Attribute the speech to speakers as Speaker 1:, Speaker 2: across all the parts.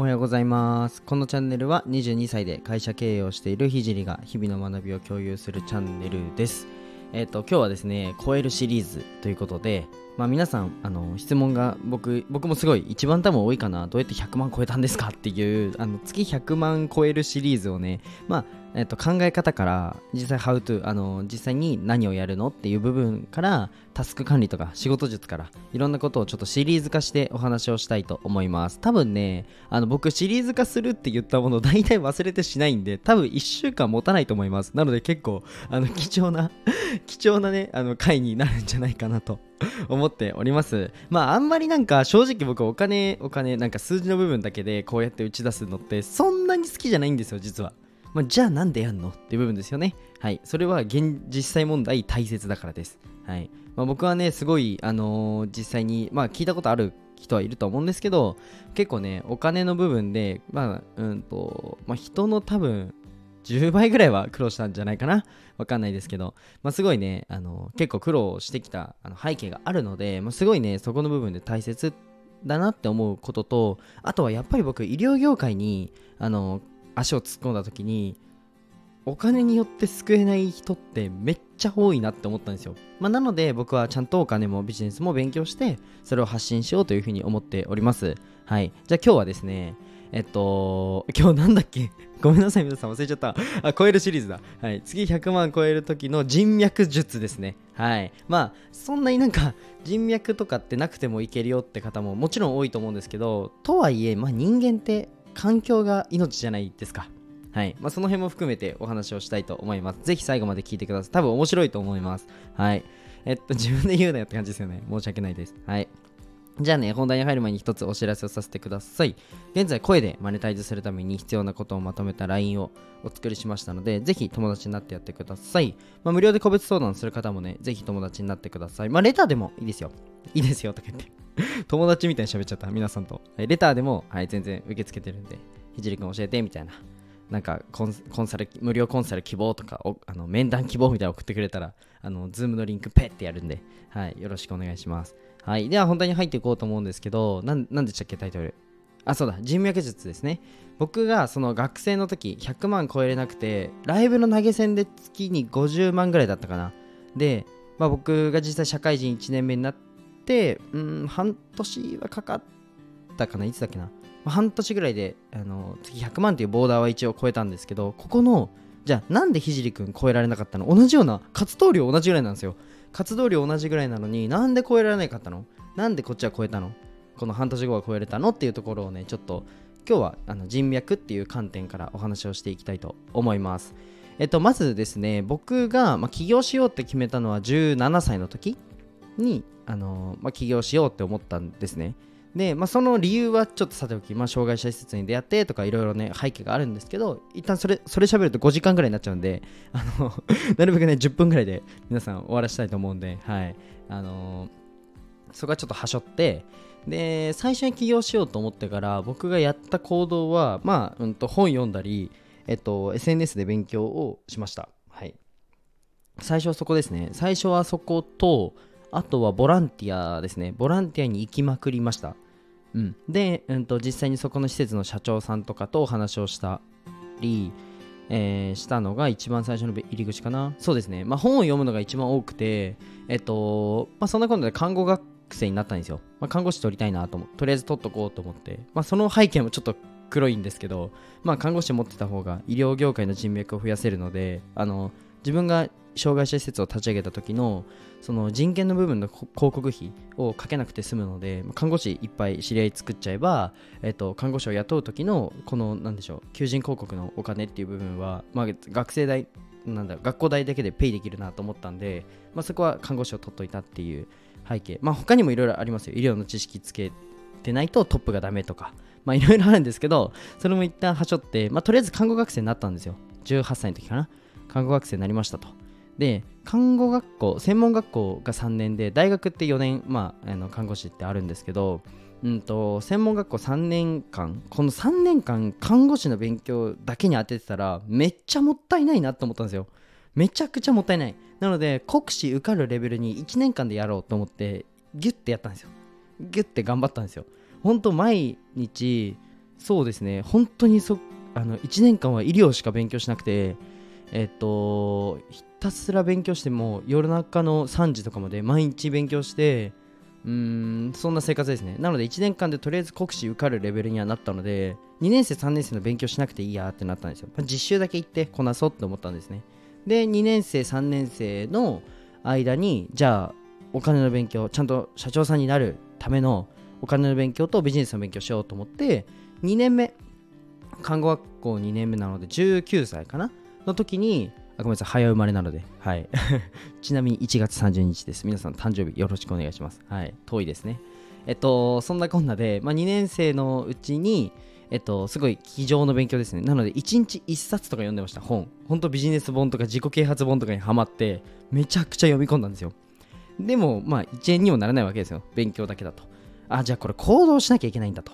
Speaker 1: おはようございます。このチャンネルは22歳で会社経営をしているひじりが日々の学びを共有するチャンネルです。えっ、と今日はですね超えるシリーズということでまあ皆さんあの質問が僕僕もすごい一番多分多いかな。どうやって100万超えたんですかっていうあの月100万超えるシリーズをねまあえっと、考え方から実際 How to あの実際に何をやるのっていう部分からタスク管理とか仕事術からいろんなことをちょっとシリーズ化してお話をしたいと思います。多分ねあの僕シリーズ化するって言ったもの大体忘れてしないんで多分1週間持たないと思います。なので結構あの貴重な 貴重なねあの回になるんじゃないかなと思っております。まああんまりなんか正直僕お金お金なんか数字の部分だけでこうやって打ち出すのってそんなに好きじゃないんですよ実は。まあ、じゃあなんでやんのっていう部分ですよね。はい。それは現実際問題大切だからです。はい。まあ、僕はね、すごい、あのー、実際に、まあ聞いたことある人はいると思うんですけど、結構ね、お金の部分で、まあ、うんと、まあ人の多分、10倍ぐらいは苦労したんじゃないかなわかんないですけど、まあ、すごいね、あの結構苦労してきたあの背景があるので、まあ、すごいね、そこの部分で大切だなって思うことと、あとはやっぱり僕、医療業界に、あの足を突っ込んだ時にお金によって救えない人ってめっちゃ多いなって思ったんですよ。まあ、なので僕はちゃんとお金もビジネスも勉強してそれを発信しようというふうに思っております。はい。じゃあ今日はですね、えっと、今日なんだっけ？ごめんなさい、皆さん忘れちゃった。あ、超えるシリーズだ。はい。次100万超える時の人脈術ですね。はい。まあ、そんなになんか人脈とかってなくてもいけるよって方ももちろん多いと思うんですけど、とはいえ、まあ人間って環境が命じゃないですか。はい。まあ、その辺も含めてお話をしたいと思います。ぜひ最後まで聞いてください。多分面白いと思います。はい。えっと、自分で言うなよって感じですよね。申し訳ないです。はい。じゃあね、本題に入る前に一つお知らせをさせてください。現在、声でマネタイズするために必要なことをまとめた LINE をお作りしましたので、ぜひ友達になってやってください。まあ、無料で個別相談する方もね、ぜひ友達になってください。まあ、レターでもいいですよ。いいですよとか言って。友達みたいに喋っちゃった、皆さんと。レターでも、はい、全然受け付けてるんで、ひじりくん教えて、みたいな。なんかコンサル、無料コンサル希望とか、あの面談希望みたいなの送ってくれたら、あの、ズームのリンクペッてやるんで、はい、よろしくお願いします。はい、では本題に入っていこうと思うんですけど、なんなんでしたっけ、タイトル？あ、そうだ、人脈術ですね。僕がその学生の時、100万超えれなくて、ライブの投げ銭で月に50万ぐらいだったかな。で、まあ、僕が実際社会人1年目になって、うん、半年はかかったかな、いつだっけな。半年ぐらいであの次100万っていうボーダーは一応超えたんですけどここのじゃあなんでひじりくん超えられなかったの？同じような活動量同じぐらいなんですよ活動量同じぐらいなのになんで超えられなかったの？なんでこっちは超えたの？この半年後は超えれたの？っていうところをねちょっと今日はあの人脈っていう観点からお話をしていきたいと思います。えっとまずですね僕が、ま、起業しようって決めたのは17歳の時にあの、まあ、起業しようって思ったんですね。で、まあ、その理由はちょっとさておき、まあ、障害者施設に出会ってとかいろいろね背景があるんですけど一旦それそれ喋ると5時間ぐらいになっちゃうんであの なるべくね10分ぐらいで皆さん終わらせたいと思うんではい。あのー、そこはちょっとはしょってで最初に起業しようと思ってから僕がやった行動はまあ、うん、と本読んだり、えっと、SNS で勉強をしました。はい。最初はそこですね。最初はそことあとはボランティアですね。ボランティアに行きまくりました。うん、で、うんと、実際にそこの施設の社長さんとかとお話をしたり、えー、したのが一番最初の入り口かな。そうですね。まあ、本を読むのが一番多くて、えっと、まあ、そんなことで看護学生になったんですよ。まあ、看護師取りたいなと思ってとりあえず取っとこうと思って、まあ、その背景もちょっと黒いんですけど、まあ、看護師持ってた方が医療業界の人脈を増やせるので、あの、自分が障害者施設を立ち上げた時のその人権の部分の広告費をかけなくて済むので看護師いっぱい知り合い作っちゃえば、えっと、看護師を雇う時のこのなんでしょう求人広告のお金っていう部分は、まあ、学生代なんだ学校代だけでペイできるなと思ったんで、まあ、そこは看護師を取っといたっていう背景。まあ他にもいろいろありますよ。医療の知識つけてないとトップがダメとか。まあいろいろあるんですけどそれも一旦はしょって、まあ、とりあえず看護学生になったんですよ。18歳の時かな。看護学生になりましたと。で看護学校専門学校が3年で大学って4年、まあ、あの看護師ってあるんですけど、うんと、専門学校3年間この3年間看護師の勉強だけに当ててたらめっちゃもったいないなと思ったんですよ。めちゃくちゃもったいない。なので国試受かるレベルに1年間でやろうと思ってギュッてやったんですよ。ギュッて頑張ったんですよ。本当毎日そうですね。本当にそあの1年間は医療しか勉強しなくてえっとひたすら勉強しても夜中の3時とかまで毎日勉強してうーんそんな生活ですね。なので1年間でとりあえず国試受かるレベルにはなったので2年生3年生の勉強しなくていいやってなったんですよ、ま実習だけ行ってこなそうって思ったんですね。で2年生3年生の間にじゃあお金の勉強ちゃんと社長さんになるためのお金の勉強とビジネスの勉強しようと思って2年目看護学校2年目なので19歳かな。の時にあごめんなさい早生まれなのではい ちなみに1月30日です皆さん誕生日よろしくお願いしますはい遠いですねえっとそんなこんなで、まあ、2年生のうちにえっと、すごい机上の勉強ですね。なので、1日1冊とか読んでました、本。ほんとビジネス本とか自己啓発本とかにハマって、めちゃくちゃ読み込んだんですよ。でも、まあ、1円にもならないわけですよ。勉強だけだと。あ、じゃあこれ行動しなきゃいけないんだと。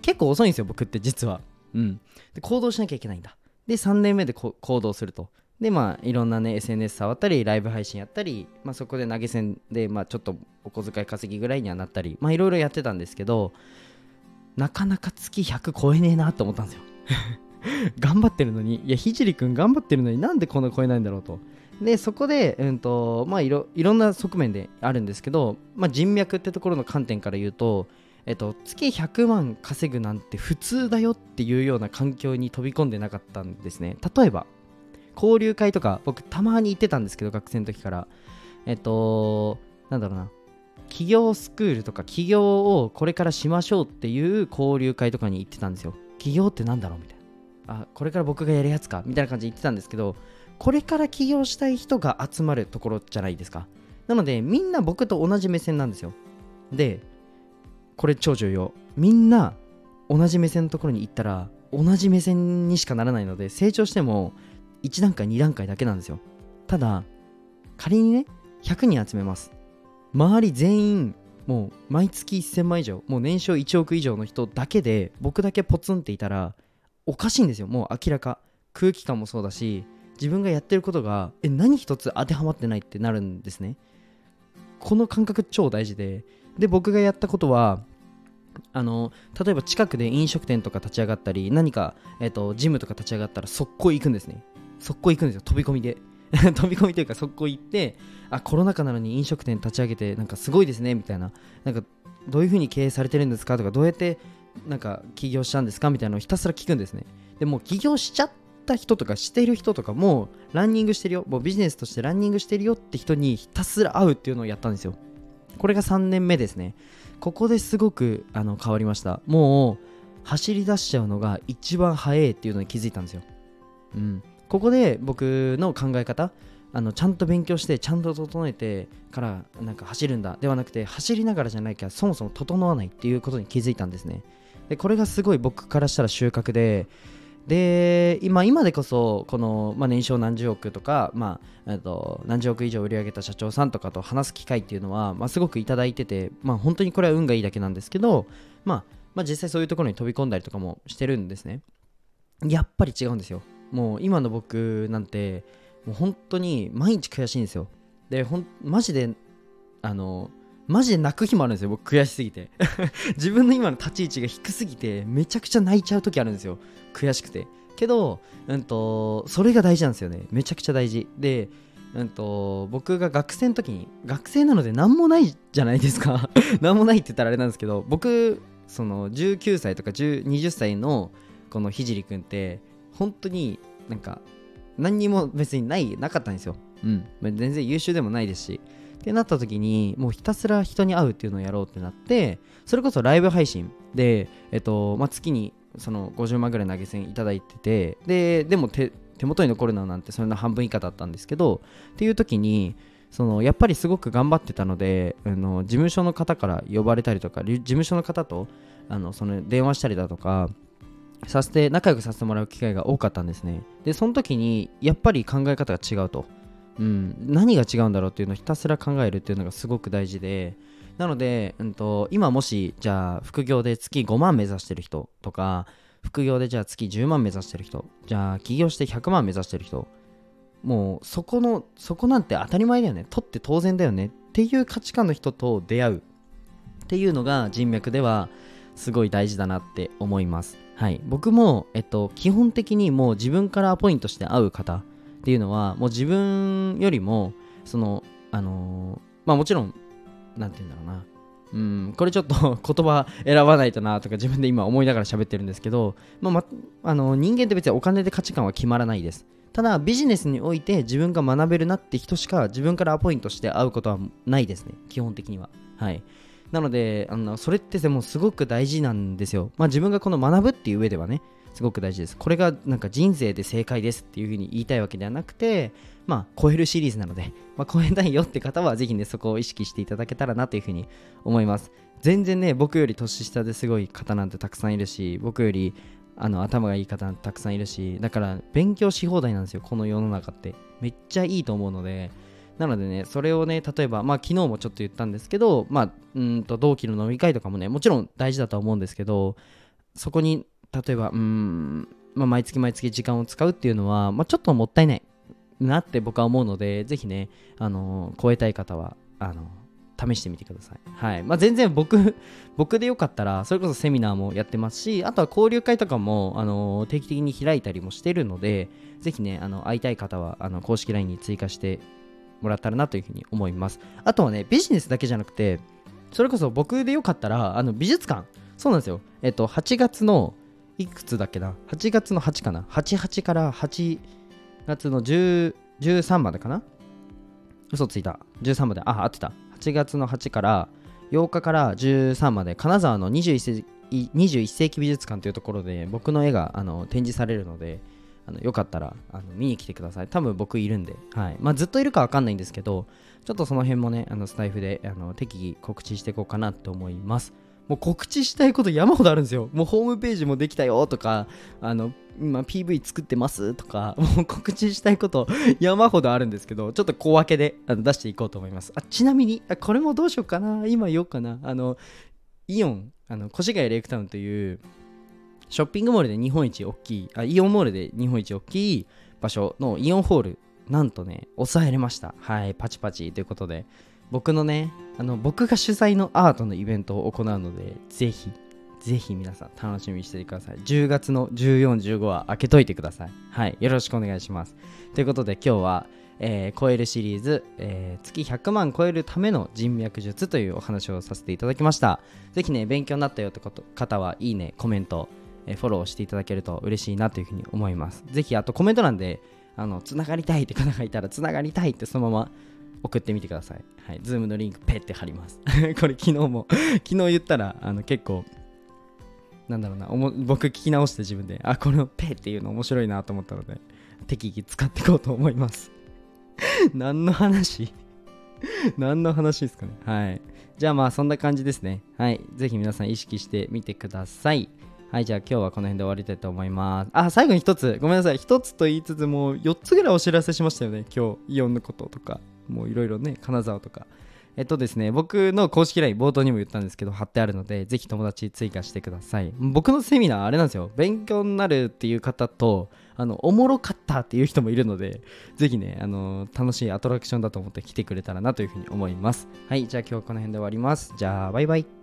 Speaker 1: 結構遅いんですよ、僕って実は。うん。で、行動しなきゃいけないんだ。で、3年目で行動すると。で、まあ、いろんなね、SNS 触ったり、ライブ配信やったり、まあ、そこで投げ銭で、まあ、ちょっとお小遣い稼ぎぐらいにはなったり、まあ、いろいろやってたんですけど、なかなか月100超えねえなと思ったんですよ 頑張ってるのにいやひじりくん頑張ってるのになんでこんな超えないんだろうとでそこで、うんとまあ、いろいろんな側面であるんですけど、まあ、人脈ってところの観点から言うと、えっと、月100万稼ぐなんて普通だよっていうような環境に飛び込んでなかったんですね。例えば交流会とか僕たまに行ってたんですけど学生の時から。えっとなんだろうな。企業スクールとか起業をこれからしましょうっていう交流会とかに行ってたんですよ。起業ってなんだろうみたいな。あこれから僕がやるやつかみたいな感じで言ってたんですけどこれから起業したい人が集まるところじゃないですか。なのでみんな僕と同じ目線なんですよ。でこれ超重要。みんな同じ目線のところに行ったら同じ目線にしかならないので成長しても1段階2段階だけなんですよ。ただ仮にね100人集めます。周り全員もう毎月1000万以上もう年商1億以上の人だけで僕だけポツンっていたらおかしいんですよ。もう明らか。空気感もそうだし自分がやってることがえ何一つ当てはまってないってなるんですね。この感覚超大事でで僕がやったことはあの例えば近くで飲食店とか立ち上がったり何か、えーと、ジムとか立ち上がったら速攻行くんですね。速攻行くんですよ。飛び込みで。飛び込みというか速攻行ってあコロナ禍なのに飲食店立ち上げてなんかすごいですねみたいな。なんかどういうふうに経営されてるんですかとかどうやってなんか起業したんですかみたいなのをひたすら聞くんですね。でも起業しちゃった人とかしてる人とかもランニングしてるよ。もうビジネスとしてランニングしてるよって人にひたすら会うっていうのをやったんですよ。これが3年目ですね。ここですごくあの変わりました。もう走り出しちゃうのが一番早いっていうのに気づいたんですよ。うん。ここで僕の考え方あのちゃんと勉強してちゃんと整えてからなんか走るんだ。ではなくて走りながらじゃないきゃそもそも整わないっていうことに気づいたんですね。でこれがすごい僕からしたら収穫でで今今でこそこの、まあ、年商何十億とか、まあ、と何十億以上売り上げた社長さんとかと話す機会っていうのは、まあ、すごくいただいてて、まあ、本当にこれは運がいいだけなんですけど、まあ、まあ実際そういうところに飛び込んだりとかもしてるんですね。やっぱり違うんですよ。もう今の僕なんてもう本当に毎日悔しいんですよ。でほんマジであのマジで泣く日もあるんですよ僕悔しすぎて。自分の今の立ち位置が低すぎてめちゃくちゃ泣いちゃう時あるんですよ悔しくて。けど、うんと、それが大事なんですよね。めちゃくちゃ大事。でうんと、僕が学生の時に学生なので何もないじゃないですか。何もないって言ったらあれなんですけど僕その19歳とか20歳のこのひじりくんって本当になんか何にも別にないなかったんですよ。うん。全然優秀でもないですし。ってなった時にもうひたすら人に会うっていうのをやろうってなってそれこそライブ配信で、えっとまあ、月にその50万ぐらい投げ銭いただいててででも手元に残るのなんてそれの半分以下だったんですけどっていう時にそのやっぱりすごく頑張ってたのであの事務所の方から呼ばれたりとか事務所の方とあのその電話したりだとかさせて仲良くさせてもらう機会が多かったんですね。でその時にやっぱり考え方が違うと、うん、何が違うんだろうっていうのをひたすら考えるっていうのがすごく大事でなので、うんと、今もしじゃあ副業で月5万目指してる人とか副業でじゃあ月10万目指してる人じゃあ起業して100万目指してる人もうそこのそこなんて当たり前だよね。取って当然だよねっていう価値観の人と出会うっていうのが人脈ではすごい大事だなって思います。はい。僕も、えっと、基本的にもう自分からアポイントして会う方っていうのはもう自分よりもそのあのーまあもちろんなんて言うんだろうなうん、これちょっと 言葉選ばないとなとか自分で今思いながら喋ってるんですけど、まあま、あの人間って別にお金で価値観は決まらないです。ただビジネスにおいて自分が学べるなって人しか自分からアポイントして会うことはないですね、基本的には。はい。なので、あのそれってでもすごく大事なんですよ。まあ自分がこの学ぶっていう上ではね、すごく大事です。これがなんか人生で正解ですっていうふうに言いたいわけではなくて、まあ超えるシリーズなので、まあ超えたいよって方はぜひね、そこを意識していただけたらなというふうに思います。全然ね、僕より年下ですごい方なんてたくさんいるし、僕よりあの頭がいい方たくさんいるし、だから勉強し放題なんですよ、この世の中って。めっちゃいいと思うので、なのでね、それをね、例えば、まあ昨日もちょっと言ったんですけど、まあ、うんと同期の飲み会とかもね、もちろん大事だとは思うんですけど、そこに、例えば、うん、まあ、毎月毎月時間を使うっていうのは、まあ、ちょっともったいないなって僕は思うので、ぜひね、あの超えたい方は、あの試してみてください。はい。まあ、全然僕、僕でよかったら、それこそセミナーもやってますし、あとは交流会とかも、あの定期的に開いたりもしてるので、ぜひね、あの会いたい方は、あの公式 LINE に追加してもらったらなというふうに思います。あとはね、ビジネスだけじゃなくて、それこそ僕でよかったら、あの美術館、そうなんですよ。えっと、8月の、いくつだっけな ?8 月の8かな ?88 から8月の10 13までかな？嘘ついた。13まで。あ、合ってた。8月の8から8日から13まで金沢の21世紀 ,21 世紀美術館というところで僕の絵があの展示されるのであのよかったらあの見に来てください多分僕いるんで、はいまあ、ずっといるかわかんないんですけどちょっとその辺もねあのスタイフであの適宜告知していこうかなと思いますもう告知したいこと山ほどあるんですよ。もうホームページもできたよとか、あの、今 PV 作ってますとか、もう告知したいこと山ほどあるんですけど、ちょっと小分けであの出していこうと思います。あちなみに、これもどうしようかな？今言おうかな？あの、イオン、あの、越谷レイクタウンという、ショッピングモールで日本一大きい、あ、イオンモールで日本一大きい場所のイオンホール、なんとね、抑えれました。はい、パチパチということで、僕のね、あの、僕が主催のアートのイベントを行うので、ぜひ、ぜひ皆さん楽しみにしててください。10月の14、15は開けといてください。はい、よろしくお願いします。ということで今日は、えー超えるシリーズ、えー月100万超えるための人脈術というお話をさせていただきました。ぜひね、勉強になったよって方は、いいね、コメント、えーフォローしていただけると嬉しいなというふうに思います。ぜひ、あとコメント欄で、あの、つながりたいって方がいたら、つながりたいってそのまま送ってみてください。はい、ズームのリンクペッて貼ります。これ昨日も、昨日言ったら、あの、結構、なんだろうな、おも僕聞き直して自分で、あ、このペっていうの面白いなと思ったので、適宜使っていこうと思います。何の話？何の話ですかね？はい。じゃあまあそんな感じですね。はい。ぜひ皆さん意識してみてください。はい、じゃあ今日はこの辺で終わりたいと思います。あ、最後に一つ、ごめんなさい。一つと言いつつもう4つぐらいお知らせしましたよね。今日、イオンのこととか、もういろいろね、金沢とか。えっとですね、僕の公式 LINE 冒頭にも言ったんですけど、貼ってあるので、ぜひ友達追加してください。僕のセミナー、あれなんですよ。勉強になるっていう方と、あの、おもろかったっていう人もいるので、ぜひね、あの、楽しいアトラクションだと思って来てくれたらなというふうに思います。はい、じゃあ今日はこの辺で終わります。じゃあ、バイバイ。